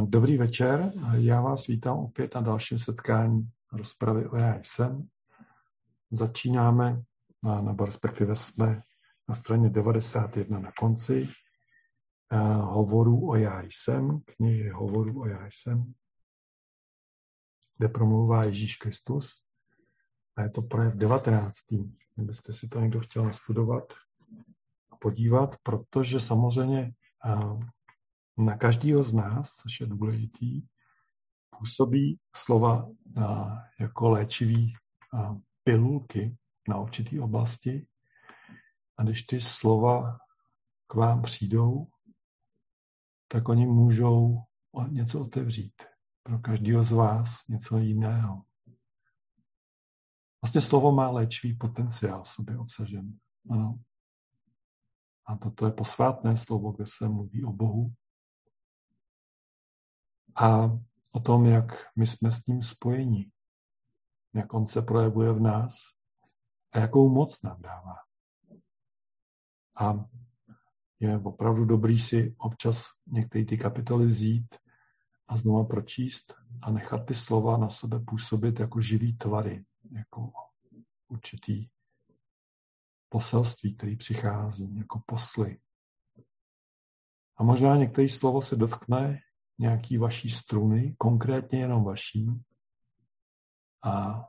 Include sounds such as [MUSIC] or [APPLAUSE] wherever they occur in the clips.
Dobrý večer, já vás vítám opět na dalším setkání rozpravy o Já jsem. Začínáme, nebo respektive jsme na straně 91 na konci hovorů o Já jsem, knihy hovorů o Já jsem, kde promluvá Ježíš Kristus. A je to projev 19. Kdybyste si to někdo chtěl nastudovat a podívat, protože samozřejmě na každého z nás, což je důležitý, působí slova jako léčivý pilulky na určitý oblasti. A když ty slova k vám přijdou, tak oni můžou něco otevřít. Pro každého z vás něco jiného. Vlastně slovo má léčivý potenciál v sobě obsažen. Ano. A toto je posvátné slovo, kde se mluví o Bohu, a o tom, jak my jsme s ním spojeni, jak on se projevuje v nás a jakou moc nám dává. A je opravdu dobrý si občas některé ty kapitoly vzít a znova pročíst a nechat ty slova na sebe působit jako živý tvary, jako určitý poselství, který přichází, jako posly. A možná některé slovo se dotkne nějaký vaší struny, konkrétně jenom vaší, a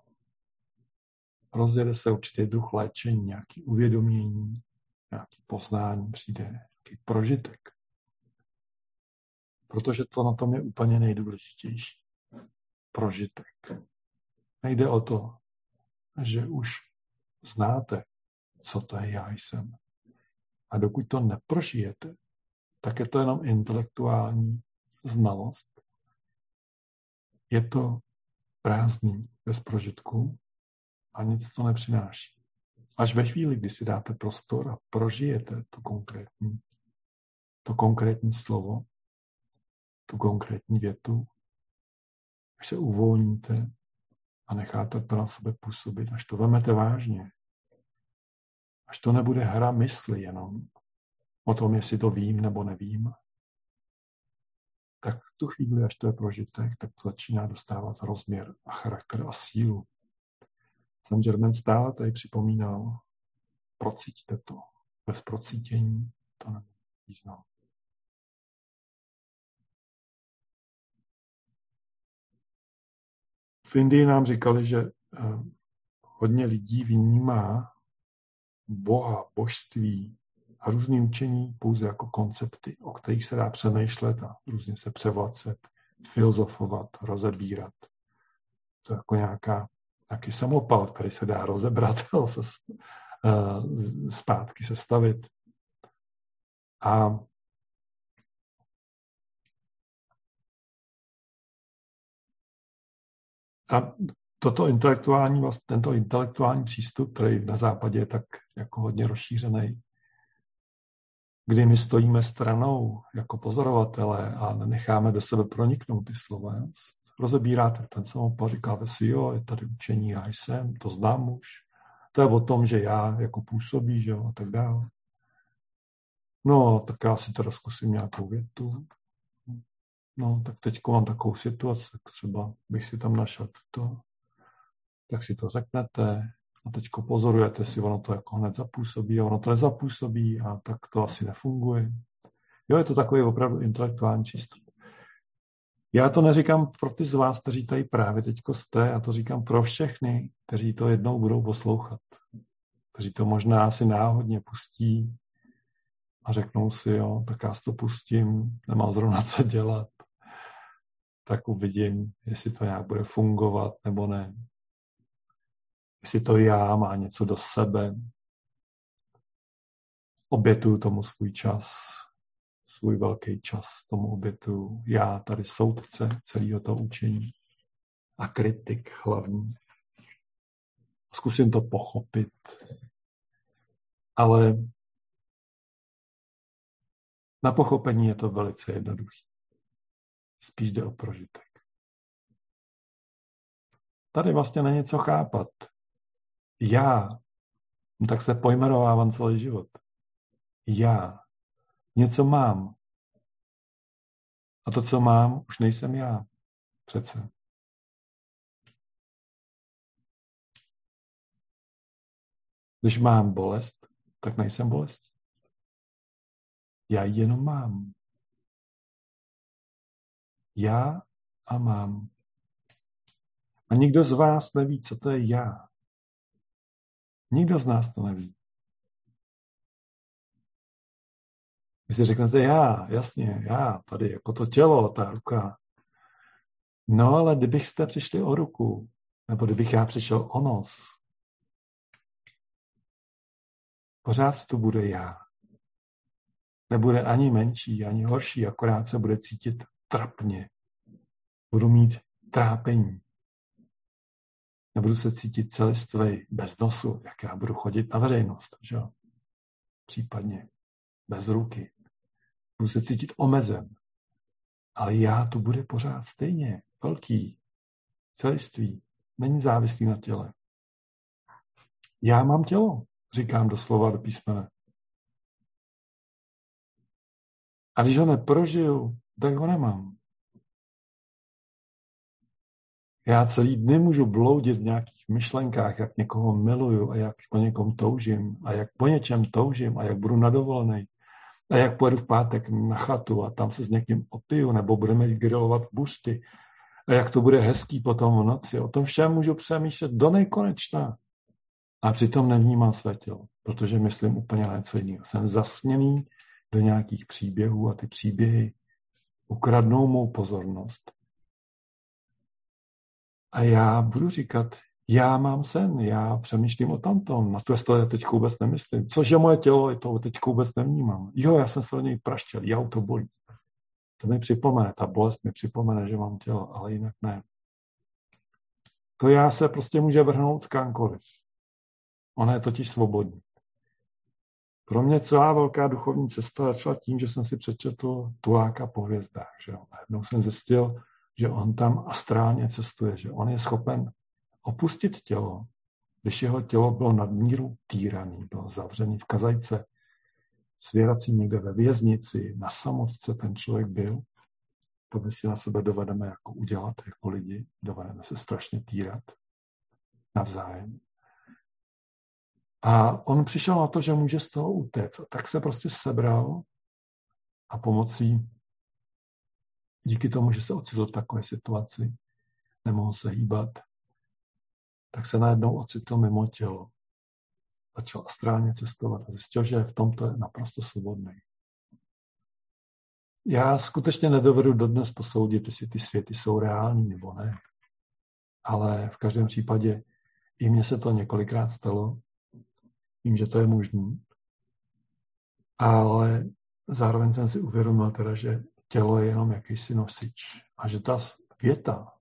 rozjede se určitý druh léčení, nějaký uvědomění, nějaký poznání, přijde nějaký prožitek. Protože to na tom je úplně nejdůležitější. Prožitek. Nejde o to, že už znáte, co to je já jsem. A dokud to neprožijete, tak je to jenom intelektuální znalost. Je to prázdný, bez prožitku a nic to nepřináší. Až ve chvíli, kdy si dáte prostor a prožijete to konkrétní, to konkrétní slovo, tu konkrétní větu, až se uvolníte a necháte to na sebe působit, až to vemete vážně, až to nebude hra mysli jenom o tom, jestli to vím nebo nevím, tak v tu chvíli, až to je prožitek, tak začíná dostávat rozměr a charakter a sílu. Saint Germain stále tady připomínal, procítíte to. Bez procítění to nemá význam. V Indii nám říkali, že eh, hodně lidí vnímá Boha, božství různý učení pouze jako koncepty, o kterých se dá přemýšlet a různě se převlacet, filozofovat, rozebírat. To je jako nějaká, nějaký samopal, který se dá rozebrat [LAUGHS] a se, uh, zpátky sestavit. A a toto intelektuální, tento intelektuální přístup, který na západě je tak jako hodně rozšířený, kdy my stojíme stranou jako pozorovatelé a nenecháme do sebe proniknout ty slova. Rozebíráte ten samopal, říkáte si, jo, je tady učení, já jsem, to znám už. To je o tom, že já jako působí, že jo, a tak dále. No, tak já si teda zkusím nějakou větu. No, tak teď mám takovou situaci, třeba bych si tam našel to. Tak si to řeknete, a teď pozorujete si, ono to jako hned zapůsobí a ono to nezapůsobí a tak to asi nefunguje. Jo, je to takový opravdu intelektuální přístup. Já to neříkám pro ty z vás, kteří tady právě teď jste, já to říkám pro všechny, kteří to jednou budou poslouchat. Kteří to možná asi náhodně pustí a řeknou si, jo, tak já si to pustím, nemám zrovna co dělat. Tak uvidím, jestli to nějak bude fungovat nebo ne jestli to já má něco do sebe. Obětuju tomu svůj čas, svůj velký čas tomu obětu. Já tady soudce celého toho učení a kritik hlavní. Zkusím to pochopit. Ale na pochopení je to velice jednoduché. Spíš jde o prožitek. Tady vlastně není co chápat já, tak se pojmenovávám celý život. Já něco mám. A to, co mám, už nejsem já. Přece. Když mám bolest, tak nejsem bolest. Já ji jenom mám. Já a mám. A nikdo z vás neví, co to je já. Nikdo z nás to neví. Vy si řeknete, já, jasně, já, tady, jako to tělo, ta ruka. No ale kdybyste přišli o ruku, nebo kdybych já přišel o nos, pořád to bude já. Nebude ani menší, ani horší, akorát se bude cítit trapně. Budu mít trápení. Nebudu se cítit celistvý, bez nosu, jak já budu chodit na veřejnost, že? Případně bez ruky. Budu se cítit omezen. Ale já tu bude pořád stejně. Velký. Celiství. Není závislý na těle. Já mám tělo, říkám doslova do písmene. A když ho neprožiju, tak ho nemám. Já celý dny můžu bloudit v nějakých myšlenkách, jak někoho miluju a jak po někom toužím a jak po něčem toužím a jak budu nadovolený a jak pojedu v pátek na chatu a tam se s někým opiju nebo budeme grilovat bušty a jak to bude hezký potom v noci. O tom všem můžu přemýšlet do nekonečna. A přitom nevnímám své tělo, protože myslím úplně na něco jiného. Jsem zasněný do nějakých příběhů a ty příběhy ukradnou mou pozornost. A já budu říkat, já mám sen, já přemýšlím o tamtom, na to, to teď vůbec nemyslím. Cože moje tělo, to teď vůbec nevnímám. Jo, já jsem se o něj praštěl, já to bolí. To mi připomene, ta bolest mi připomene, že mám tělo, ale jinak ne. To já se prostě může vrhnout kamkoliv. Ona je totiž svobodní. Pro mě celá velká duchovní cesta začala tím, že jsem si přečetl Tuláka po hvězdách. Že jo. Najednou jsem zjistil, že on tam astrálně cestuje, že on je schopen opustit tělo, když jeho tělo bylo nadmíru týraný, bylo zavřený v kazajce, svěrací někde ve věznici, na samotce ten člověk byl, to my si na sebe dovedeme jako udělat jako lidi, dovedeme se strašně týrat navzájem. A on přišel na to, že může z toho utéct. A tak se prostě sebral a pomocí, díky tomu, že se ocitl v takové situaci, nemohl se hýbat, tak se najednou ocitl mimo tělo. Začal astrálně cestovat a zjistil, že v tomto je naprosto svobodný. Já skutečně nedovedu dodnes posoudit, jestli ty světy jsou reální nebo ne. Ale v každém případě i mně se to několikrát stalo. Vím, že to je možné. Ale zároveň jsem si uvědomil teda, že tělo je jenom jakýsi nosič. A že ta věta,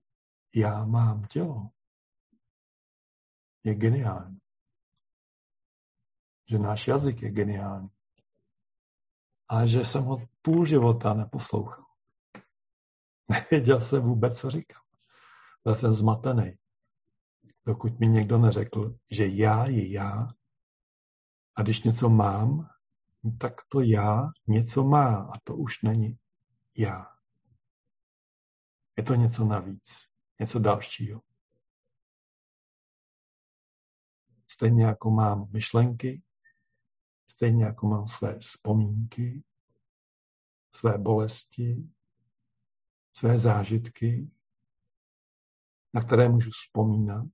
já mám tělo, je geniální. Že náš jazyk je geniální. Ale že jsem ho půl života neposlouchal. [LAUGHS] Nevěděl jsem vůbec, co říkám. Byl jsem zmatený. Dokud mi někdo neřekl, že já je já a když něco mám, tak to já něco má a to už není já. Je to něco navíc, něco dalšího. Stejně jako mám myšlenky, stejně jako mám své vzpomínky, své bolesti, své zážitky, na které můžu vzpomínat,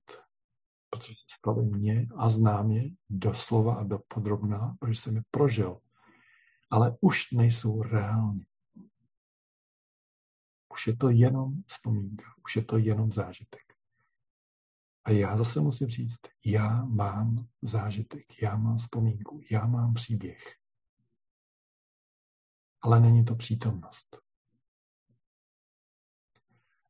protože se staly mně a znám je doslova a dopodrobná, protože jsem je prožil. Ale už nejsou reální. Už je to jenom vzpomínka, už je to jenom zážitek. A já zase musím říct, já mám zážitek, já mám vzpomínku, já mám příběh. Ale není to přítomnost.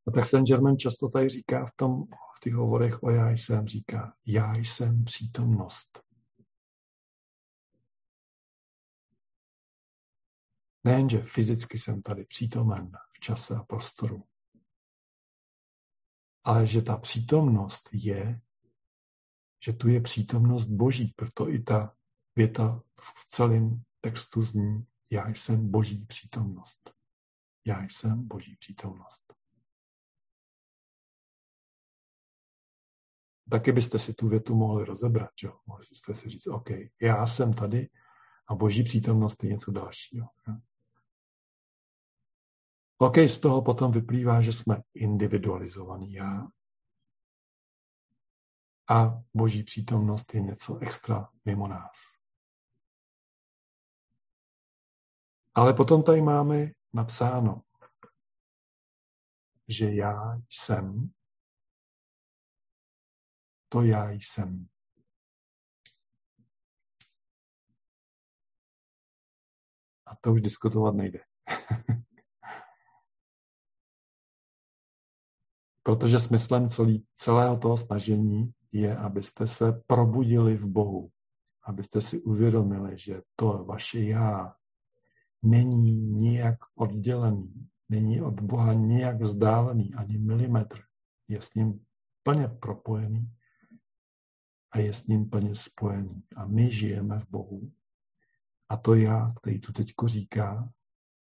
A tak Saint Germain často tady říká v, tom, v těch hovorech o já jsem, říká, já jsem přítomnost. Nejenže fyzicky jsem tady přítomen čase a prostoru, ale že ta přítomnost je, že tu je přítomnost Boží, proto i ta věta v celém textu zní, já jsem Boží přítomnost. Já jsem Boží přítomnost. Taky byste si tu větu mohli rozebrat, že? Mohli jste si říct, OK, já jsem tady a boží přítomnost je něco dalšího. OK, z toho potom vyplývá, že jsme individualizovaný já a boží přítomnost je něco extra mimo nás. Ale potom tady máme napsáno, že já jsem, to já jsem. A to už diskutovat nejde. [LAUGHS] Protože smyslem celý, celého toho snažení je, abyste se probudili v Bohu. Abyste si uvědomili, že to vaše já není nijak oddělený, není od Boha nijak vzdálený, ani milimetr. Je s ním plně propojený a je s ním plně spojený. A my žijeme v Bohu. A to já, který tu teďko říká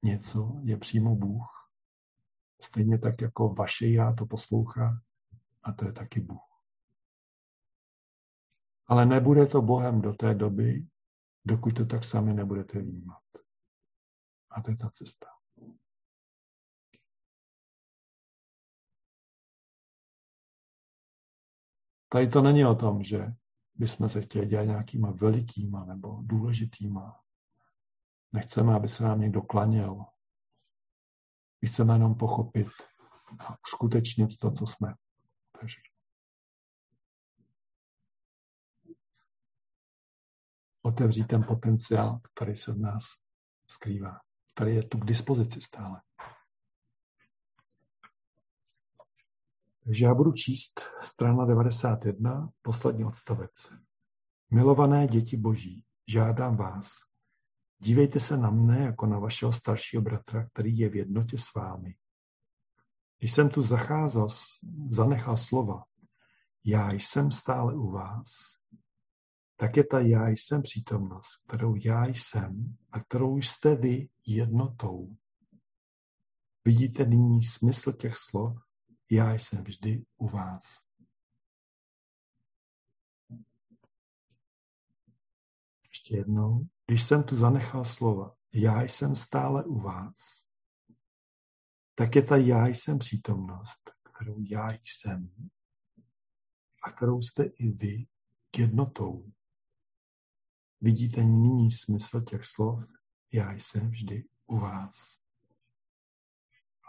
něco, je přímo Bůh. Stejně tak, jako vaše já to poslouchá a to je taky Bůh. Ale nebude to Bohem do té doby, dokud to tak sami nebudete vnímat. A to je ta cesta. Tady to není o tom, že bychom se chtěli dělat nějakýma velikýma nebo důležitýma. Nechceme, aby se nám někdo klaněl. My chceme jenom pochopit a uskutečnit to, co jsme. Takže. Otevřít ten potenciál, který se v nás skrývá, který je tu k dispozici stále. Takže já budu číst strana 91, poslední odstavec. Milované děti boží, žádám vás, dívejte se na mne jako na vašeho staršího bratra, který je v jednotě s vámi. Když jsem tu zacházel, zanechal slova, já jsem stále u vás, tak je ta já jsem přítomnost, kterou já jsem a kterou jste vy jednotou. Vidíte nyní smysl těch slov, já jsem vždy u vás. Ještě jednou, když jsem tu zanechal slova, já jsem stále u vás, tak je ta já jsem přítomnost, kterou já jsem a kterou jste i vy jednotou. Vidíte nyní smysl těch slov, já jsem vždy u vás.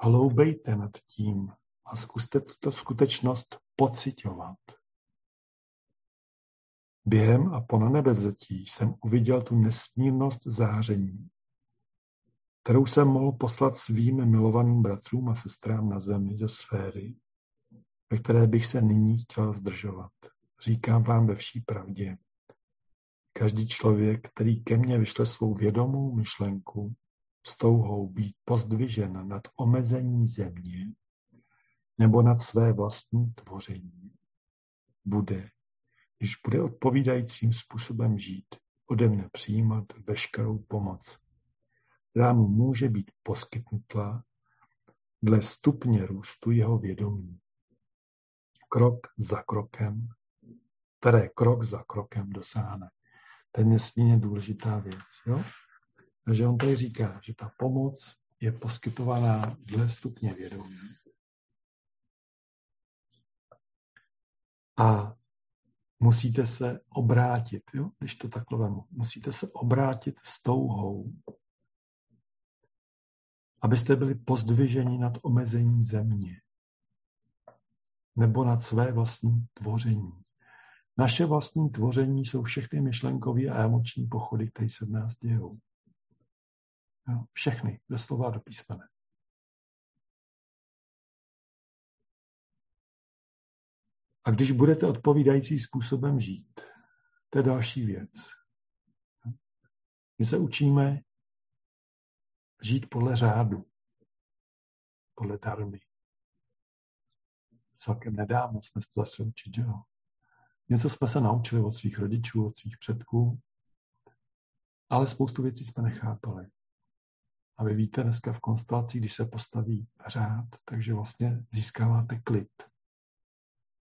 Hloubejte nad tím, a zkuste tuto skutečnost pocitovat. Během a po nebevzetí jsem uviděl tu nesmírnost záření, kterou jsem mohl poslat svým milovaným bratrům a sestrám na zemi ze sféry, ve které bych se nyní chtěl zdržovat. Říkám vám ve vší pravdě. Každý člověk, který ke mně vyšle svou vědomou myšlenku s touhou být pozdvižen nad omezení země, nebo nad své vlastní tvoření. Bude, když bude odpovídajícím způsobem žít, ode mne přijímat veškerou pomoc, která mu může být poskytnuta dle stupně růstu jeho vědomí. Krok za krokem, které krok za krokem dosáhne. To je nesmírně důležitá věc. Jo? Takže on tady říká, že ta pomoc je poskytovaná dle stupně vědomí. A musíte se obrátit, jo? když to takhle vemu. Musíte se obrátit s touhou, abyste byli pozdviženi nad omezení země nebo nad své vlastní tvoření. Naše vlastní tvoření jsou všechny myšlenkové a emoční pochody, které se v nás dějou. Jo? Všechny, ze slova do písmene. A když budete odpovídající způsobem žít, to je další věc. My se učíme žít podle řádu, podle darmy. Celkem nedávno jsme se začali učit, že jo. Něco jsme se naučili od svých rodičů, od svých předků, ale spoustu věcí jsme nechápali. A vy víte dneska v konstelaci, když se postaví řád, takže vlastně získáváte klid.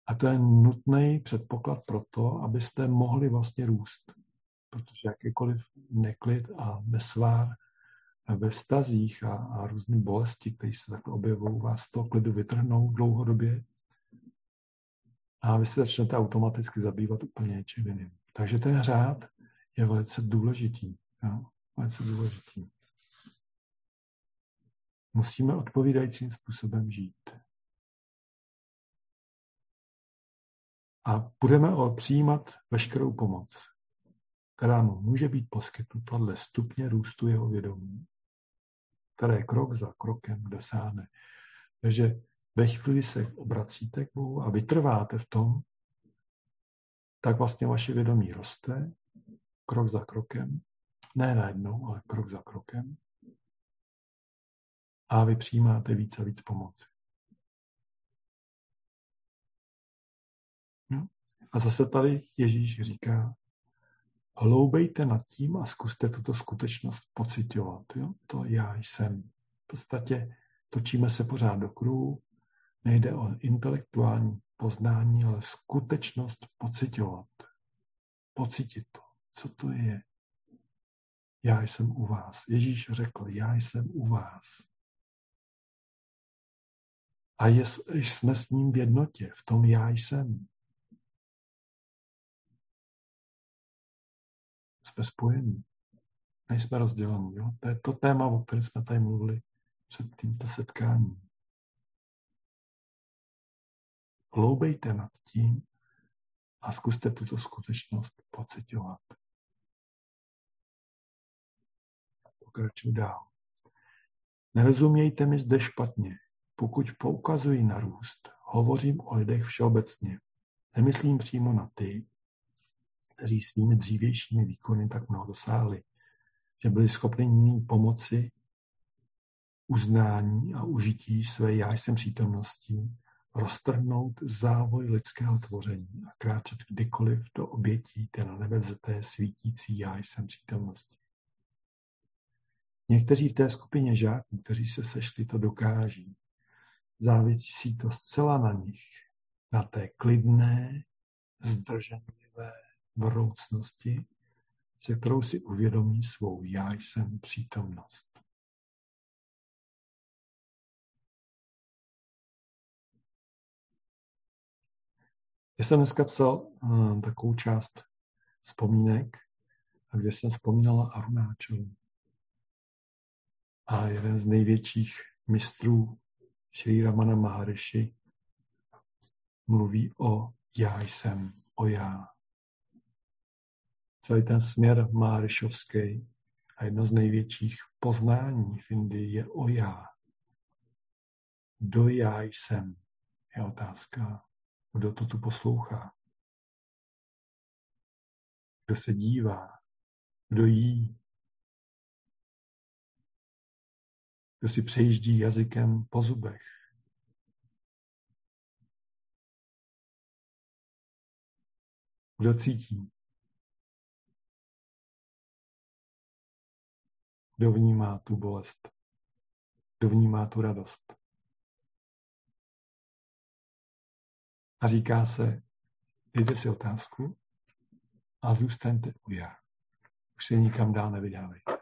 A to je nutný předpoklad pro to, abyste mohli vlastně růst. Protože jakýkoliv neklid a nesvár ve vztazích a, a různé bolesti, které se takhle objevují, vás toho klidu vytrhnou dlouhodobě a vy se začnete automaticky zabývat úplně něčím jiným. Takže ten řád je velice důležitý. Jo? Velice důležitý. Musíme odpovídajícím způsobem žít. A budeme přijímat veškerou pomoc, která mu může být poskytnuta dle stupně růstu jeho vědomí, které krok za krokem dosáhne. Takže ve chvíli se obracíte k Bohu a vytrváte v tom, tak vlastně vaše vědomí roste krok za krokem, ne najednou, ale krok za krokem. A vy přijímáte víc a víc pomoci. A zase tady Ježíš říká, hloubejte nad tím a zkuste tuto skutečnost pocitovat. Jo? To já jsem. V podstatě točíme se pořád do kruhu, nejde o intelektuální poznání, ale skutečnost pocitovat. Pocitit to. Co to je? Já jsem u vás. Ježíš řekl, já jsem u vás. A je, jsme s ním v jednotě, v tom já jsem. Jsme spojení. Nejsme rozdělení. Jo? To je to téma, o kterém jsme tady mluvili před tímto setkáním. Hloubejte nad tím a zkuste tuto skutečnost pocitovat. Pokračuji dál. Nerozumějte mi zde špatně. Pokud poukazuji na růst, hovořím o lidech všeobecně. Nemyslím přímo na ty, kteří svými dřívějšími výkony tak mnoho dosáhli, že byli schopni nyní pomoci uznání a užití své já jsem přítomností roztrhnout závoj lidského tvoření a kráčet kdykoliv do obětí té na nebe vzeté svítící já jsem přítomnosti. Někteří v té skupině žáků, kteří se sešli, to dokáží. Závisí to zcela na nich, na té klidné, zdrženlivé vroucnosti, se kterou si uvědomí svou já jsem přítomnost. Já jsem dneska psal uh, takovou část vzpomínek, kde jsem vzpomínala Arunáčelu. A jeden z největších mistrů Šri Ramana Maharishi mluví o já jsem, o já. Celý ten směr Maharishovský a jedno z největších poznání v Indii je o já. Do já jsem je otázka kdo to tu poslouchá, kdo se dívá, kdo jí, kdo si přejíždí jazykem po zubech. Kdo cítí? Kdo vnímá tu bolest? Kdo vnímá tu radost? A říká se, dejte si otázku a zůstaňte u já. Už se nikam dál nevydávejte.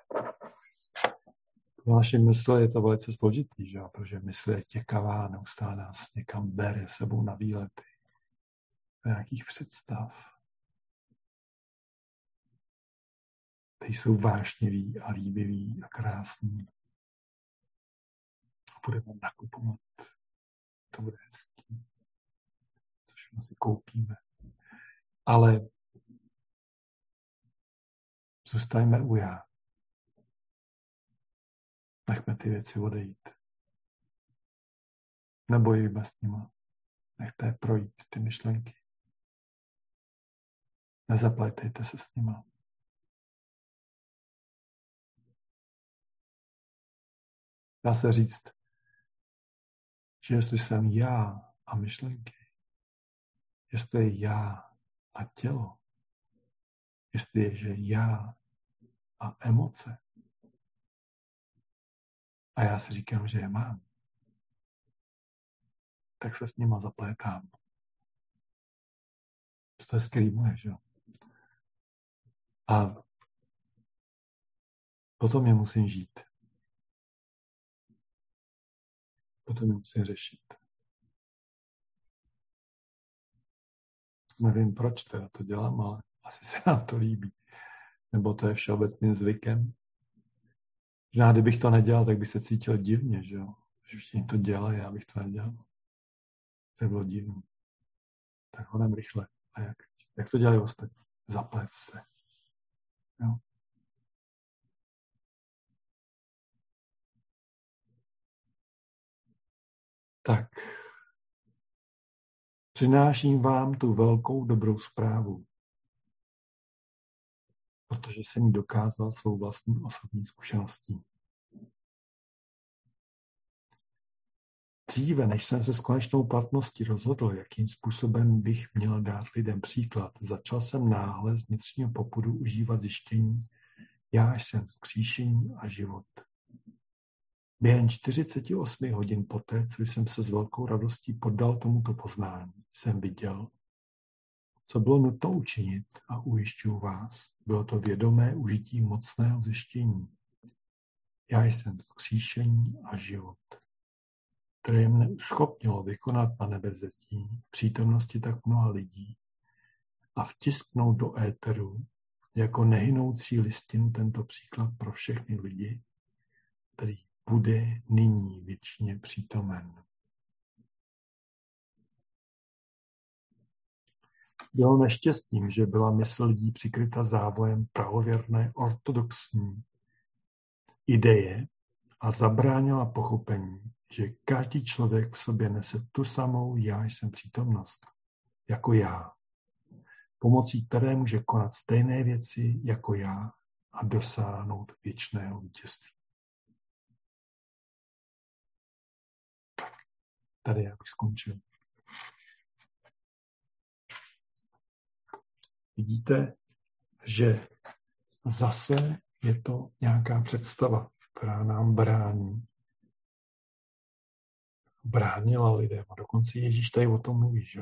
Pro naše mysl je to velice složitý, že? protože mysl je těkavá, neustále nás někam bere sebou na výlety. Do nějakých představ. Ty jsou vášnivý a líbivý a krásný. A budeme nakupovat. To bude hezký všechno si koupíme. Ale zůstaňme u já. Nechme ty věci odejít. Nebojíme s nima. Nechte projít, ty myšlenky. Nezapletejte se s nima. Dá se říct, že jestli jsem já a myšlenky, jestli je já a tělo, jestli je, že já a emoce, A já si říkám, že je mám. Tak se s nima zaplétám. To je skvělý moje, že jo? A potom je musím žít. Potom je musím řešit. Nevím, proč teda to dělám, ale asi se nám to líbí. Nebo to je všeobecným zvykem. Že kdybych to nedělal, tak bych se cítil divně, že jo. Že všichni to dělají, já bych to nedělal. To bylo divné. Tak honem rychle. A jak, jak to dělají ostatní? Zaplet se. Jo. Tak. Přináším vám tu velkou dobrou zprávu, protože jsem ji dokázal svou vlastní osobní zkušeností. Dříve, než jsem se s konečnou platností rozhodl, jakým způsobem bych měl dát lidem příklad, začal jsem náhle z vnitřního popudu užívat zjištění, já jsem zkříšení a život. Během 48 hodin poté, co jsem se s velkou radostí poddal tomuto poznání, jsem viděl, co bylo nutno učinit a ujišťuju vás, bylo to vědomé užití mocného zjištění. Já jsem zkříšení a život které mne uschopnilo vykonat na nebezetí přítomnosti tak mnoha lidí a vtisknout do éteru jako nehynoucí listinu tento příklad pro všechny lidi, který bude nyní věčně přítomen. Bylo neštěstím, že byla mysl lidí přikryta závojem pravověrné ortodoxní ideje a zabránila pochopení, že každý člověk v sobě nese tu samou já jsem přítomnost, jako já, pomocí které může konat stejné věci jako já a dosáhnout věčného vítězství. Tady já bych skončil. Vidíte, že zase je to nějaká představa, která nám brání bránila lidem. A dokonce Ježíš tady o tom mluví, že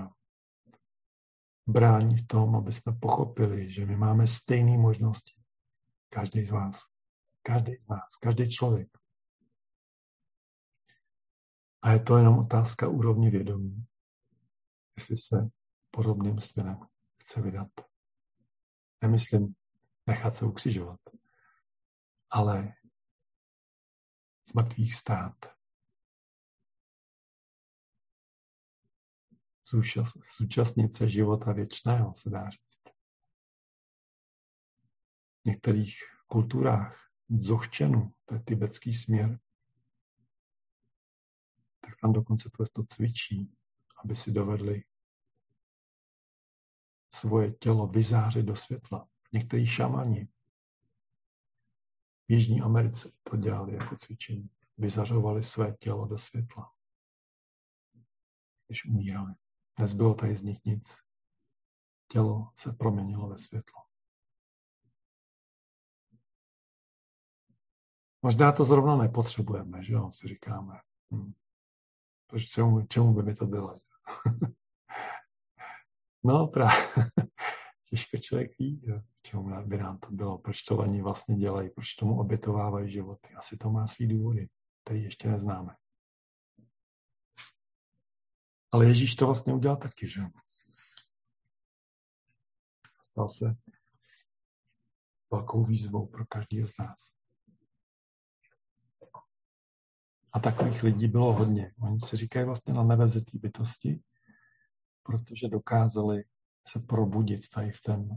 Brání v tom, aby jsme pochopili, že my máme stejné možnosti. Každý z vás. Každý z nás. Každý člověk. A je to jenom otázka úrovně vědomí. Jestli se podobným směrem chce vydat. Nemyslím nechat se ukřižovat, ale z mrtvých stát zúčastnit se života věčného, se dá říct. V některých kulturách Dzogčenu, to je tibetský směr, tam dokonce to, to cvičí, aby si dovedli svoje tělo vyzářit do světla. Někteří šamani v Jižní Americe to dělali jako cvičení. Vyzařovali své tělo do světla, když umírali. Nezbylo tady z nich nic. Tělo se proměnilo ve světlo. Možná to zrovna nepotřebujeme, že jo, si říkáme. Hm. Proč, čemu, čemu by mi to bylo? [LAUGHS] no právě, [LAUGHS] těžko člověk ví, že? čemu by nám to bylo, proč to oni vlastně dělají, proč tomu obětovávají životy. Asi to má svý důvody, které ještě neznáme. Ale Ježíš to vlastně udělal taky, že? Stal se velkou výzvou pro každého z nás. A takových lidí bylo hodně. Oni se říkají vlastně na nevezetý bytosti, protože dokázali se probudit tady v tom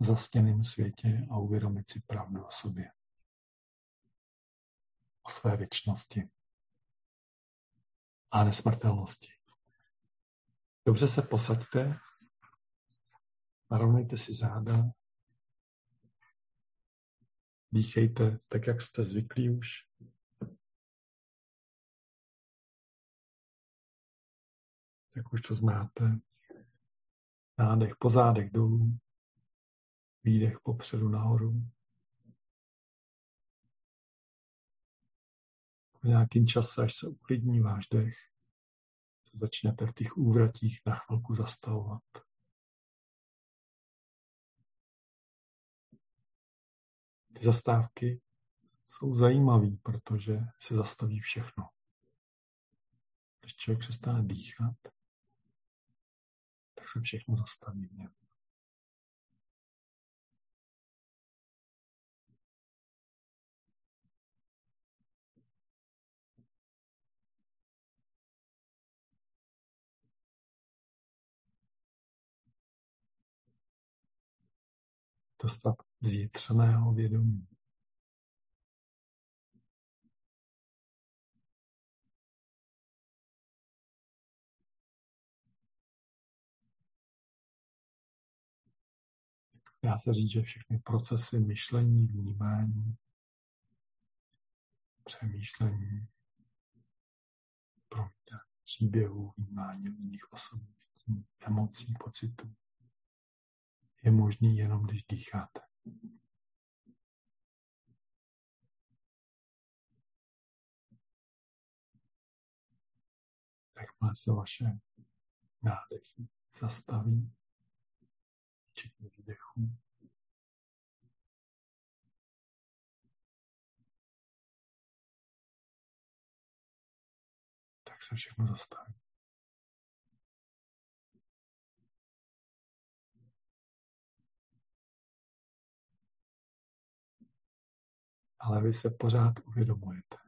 zasněném světě a uvědomit si pravdu o sobě. O své věčnosti a nesmrtelnosti. Dobře se posaďte, narovnejte si záda, dýchejte tak, jak jste zvyklí už. Jak už to znáte. Nádech po zádech dolů, výdech popředu nahoru. Po nějakým čase, až se uklidní váš dech, se začnete v těch úvratích na chvilku zastavovat. Ty zastávky jsou zajímavé, protože se zastaví všechno. Když člověk přestane dýchat, tak se všechno zastaví něm. To zjitřeného vědomí. Dá se říct, že všechny procesy myšlení, vnímání, přemýšlení, promítání příběhů, vnímání jiných osobností, emocí, pocitů je možný jenom, když dýcháte. Jakmile se vaše nádechy zastaví, včetně výdechu. Tak se všechno zastaví. Ale vy se pořád uvědomujete.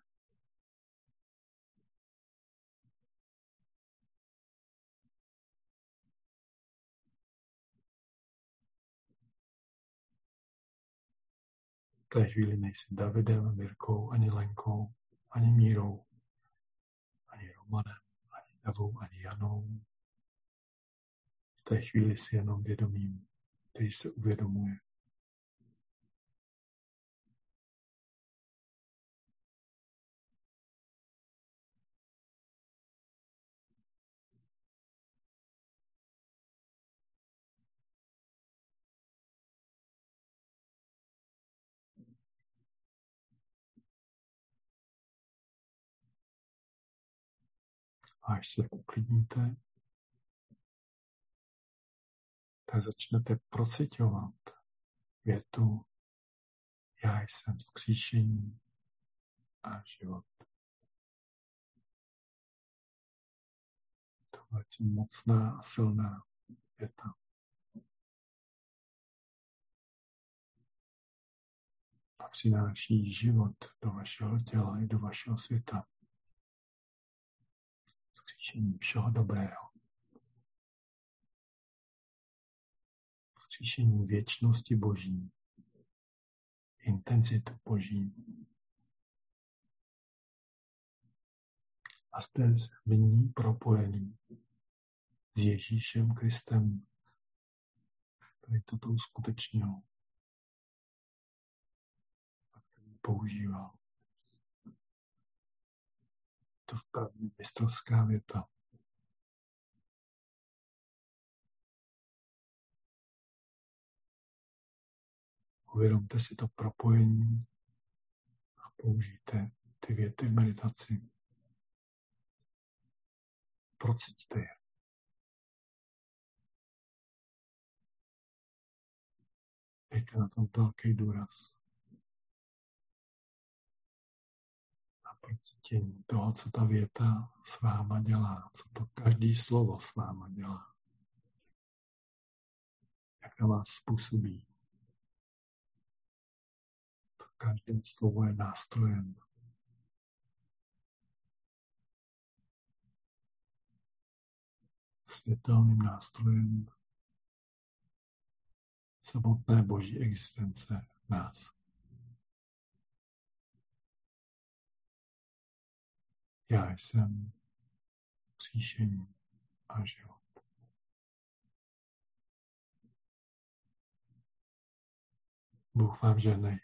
V té chvíli nejsi Davidem, Mirkou, ani Lenkou, ani Mírou, ani Romanem, ani Evou, ani Janou. V té chvíli jsi jenom vědomím, který se uvědomuje. Až se uklidníte, tak začnete procitovat větu Já jsem skříšení a život. To je mocná a silná věta. A přináší život do vašeho těla i do vašeho světa vzkříšení všeho dobrého. Vzkříšení věčnosti Boží, intenzitu Boží. A jste v ní propojený s Ježíšem Kristem, který toto uskutečnil který používal to vpravdě mistrovská věta. Uvědomte si to propojení a použijte ty věty v meditaci. Prociťte je. Dejte na tom velký důraz. Procítění toho, co ta věta s váma dělá, co to každý slovo s váma dělá. Jak na vás způsobí. To každé slovo je nástrojem. Světelným nástrojem samotné boží existence nás. Já jsem vzkříšení a život. Bůh vám žehnej.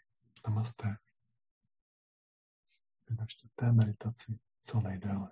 Namaste. Vydržte té meditaci co nejdéle.